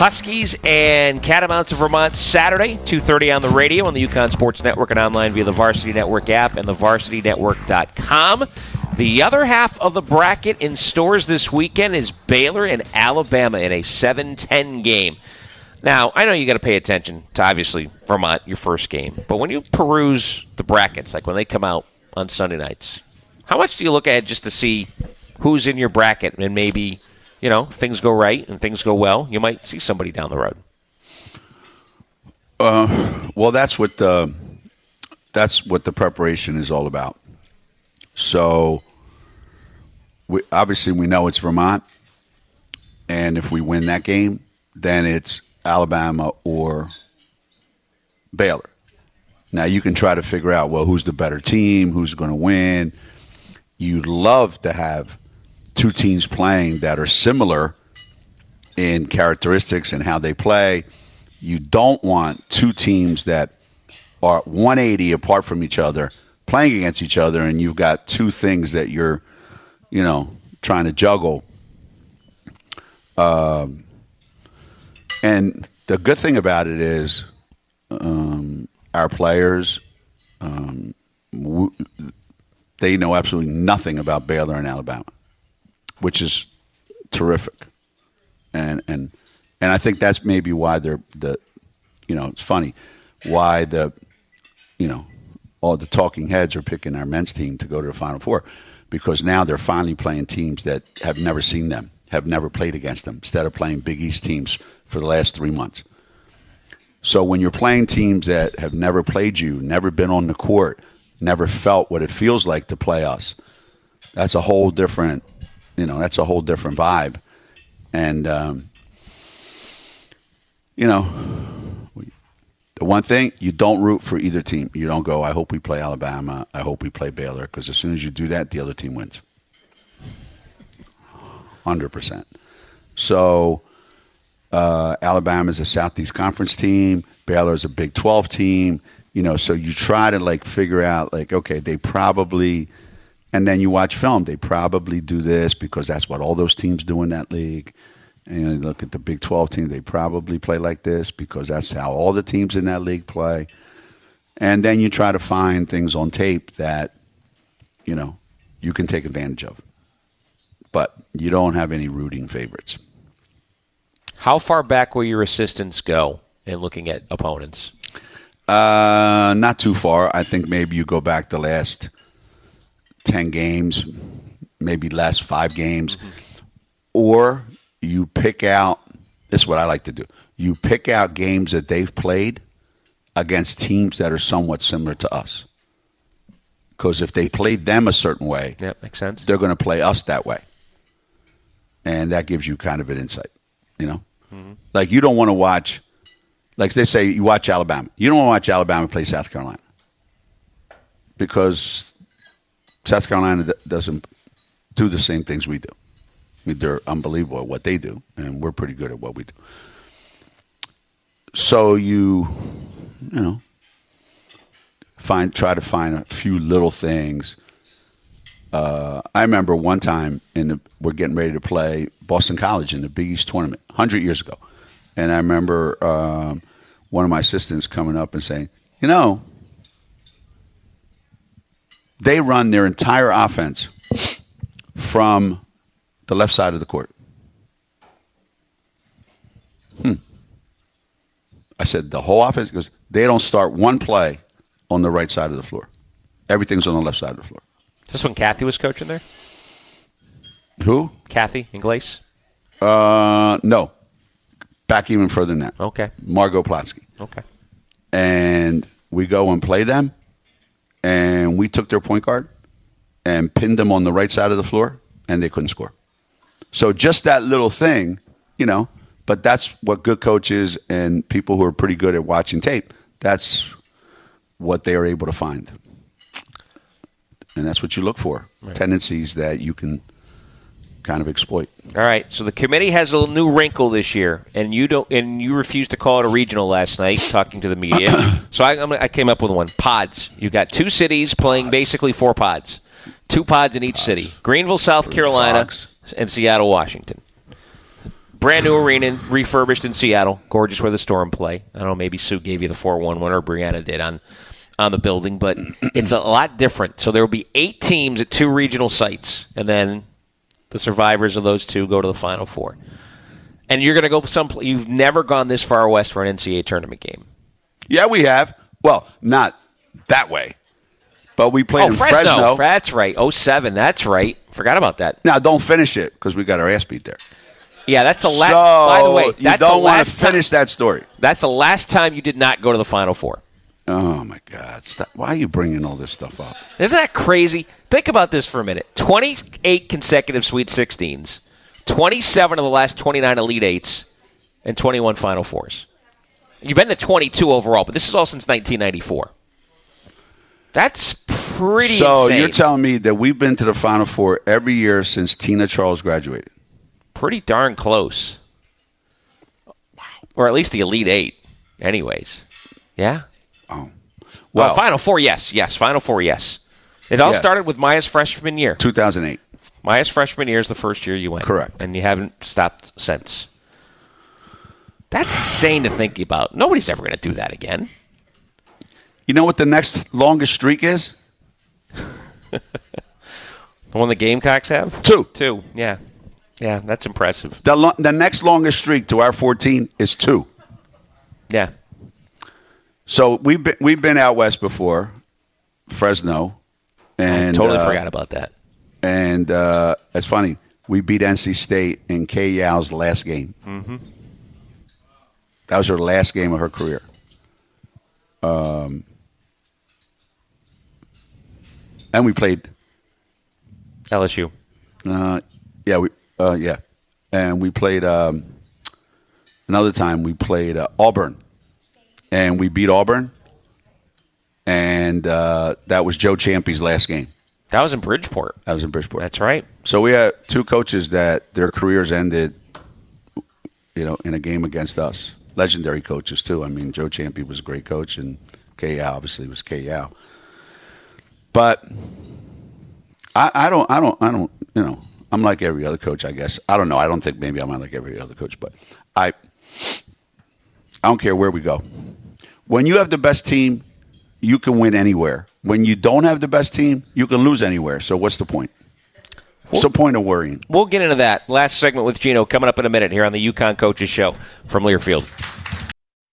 Huskies and Catamounts of Vermont Saturday, 2.30 on the radio on the UConn Sports Network and online via the Varsity Network app and the varsitynetwork.com. The other half of the bracket in stores this weekend is Baylor and Alabama in a 7-10 game. Now, I know you got to pay attention to obviously Vermont, your first game, but when you peruse the brackets, like when they come out on Sunday nights, how much do you look at just to see who's in your bracket and maybe – you know, things go right and things go well, you might see somebody down the road. Uh, well, that's what the that's what the preparation is all about. So, we, obviously, we know it's Vermont, and if we win that game, then it's Alabama or Baylor. Now you can try to figure out well who's the better team, who's going to win. You'd love to have two teams playing that are similar in characteristics and how they play. You don't want two teams that are 180 apart from each other playing against each other, and you've got two things that you're, you know, trying to juggle. Um, and the good thing about it is, um, our players, um, w- they know absolutely nothing about Baylor and Alabama which is terrific. And and and I think that's maybe why they're the you know, it's funny why the you know, all the talking heads are picking our men's team to go to the final four because now they're finally playing teams that have never seen them, have never played against them, instead of playing Big East teams for the last three months. So when you're playing teams that have never played you, never been on the court, never felt what it feels like to play us, that's a whole different you know that's a whole different vibe. And um, you know the one thing you don't root for either team. You don't go i hope we play alabama. I hope we play baylor. Because as soon as you do that the other team wins. 100% so uh, alabama is a southeast conference team. Baylor is a big 12 team. You know so you try to like figure out like okay they probably and then you watch film. They probably do this because that's what all those teams do in that league. And you look at the Big 12 team, they probably play like this because that's how all the teams in that league play. And then you try to find things on tape that, you know, you can take advantage of. But you don't have any rooting favorites. How far back will your assistants go in looking at opponents? Uh, not too far. I think maybe you go back the last – 10 games, maybe less, five games. Mm-hmm. Or you pick out, this is what I like to do. You pick out games that they've played against teams that are somewhat similar to us. Because if they played them a certain way, yeah, makes sense. They're going to play us that way, and that gives you kind of an insight. You know, mm-hmm. like you don't want to watch, like they say, you watch Alabama. You don't want to watch Alabama play South Carolina because South Carolina doesn't do the same things we do. I mean, they're unbelievable at what they do, and we're pretty good at what we do. So you, you know, find try to find a few little things. Uh, I remember one time in the, we're getting ready to play Boston College in the Big East tournament, hundred years ago, and I remember um, one of my assistants coming up and saying, "You know, they run their entire offense from the left side of the court. Hmm. I said, the whole offense? Because they don't start one play on the right side of the floor. Everything's on the left side of the floor. Is this when Kathy was coaching there? Who? Cathy Inglese? Uh, no. Back even further than that. Okay. Margo Plotzke. Okay. And we go and play them and we took their point guard and pinned them on the right side of the floor, and they couldn't score. So just that little thing, you know, but that's what good coaches and people who are pretty good at watching tape, that's what they are able to find. And that's what you look for right. tendencies that you can kind of exploit. All right. So the committee has a new wrinkle this year, and you don't, and you refused to call it a regional last night, talking to the media. so I, I, came up with one: pods. You got two cities playing pods. basically four pods, two pods in each pods. city: Greenville, South Carolina, Fox. and Seattle, Washington. brand new arena, refurbished in Seattle. Gorgeous where the Storm play. I don't know, maybe Sue gave you the 4 1 one or Breanna did on, on the building, but it's a lot different. So there will be eight teams at two regional sites, and then the survivors of those two go to the Final Four. And you're going to go some. You've never gone this far west for an NCAA tournament game. Yeah, we have. Well, not that way, but we played Oh, in Fresno. Fresno. That's right. 07. That's right. Forgot about that. now, don't finish it because we got our ass beat there. Yeah, that's the last. so by the way, you that's the don't want to last time- finish that story. That's the last time you did not go to the Final Four. Oh my God! Stop. Why are you bringing all this stuff up? Isn't that crazy? Think about this for a minute. 28 consecutive Sweet 16s, 27 of the last 29 Elite Eights, and 21 Final Fours. You've been to 22 overall, but this is all since 1994. That's pretty so insane. you're telling me that we've been to the Final Four every year since Tina Charles graduated? pretty darn close. Wow. Or at least the Elite Eight, anyways. Yeah? Oh, Well, well, Final Four, yes. Yes, Final Four, yes. It all Yeah. started with Maya's freshman year. 2008. Maya's freshman year is the first year you went. Correct. And you haven't stopped since. That's insane to think about. Nobody's ever going to do that again. You know what the next longest streak is? The one the Gamecocks have? Two. Two, yeah. Yeah, that's impressive. The lo- the next longest streak to our 14 is two. Yeah. So we've been we've been out west before, Fresno, and I totally uh, forgot about that. And uh, it's funny. We beat NC State in Kay Yow's last game. Mm-hmm. That was her last game of her career. Um, and we played. LSU. Uh, yeah, we uh, yeah, and we played um, another time. We played uh, Auburn, and we beat Auburn, and uh, that was Joe Ciampi's last game. That was in Bridgeport. That was in Bridgeport. That's right. So we had two coaches that their careers ended, you know, in a game against us. Legendary coaches too. I mean, Joe Champy was a great coach, and K. Obviously was Kay Yow. But I, I don't, I don't, I don't, you know, I'm like every other coach, I guess. I don't know. I don't think maybe I'm like every other coach, but I, I don't care where we go. When you have the best team, you can win anywhere. When you don't have the best team, you can lose anywhere. So what's the point? What's the point of worrying? We'll get into that last segment with Geno coming up in a minute here on the UConn Coaches Show from Learfield.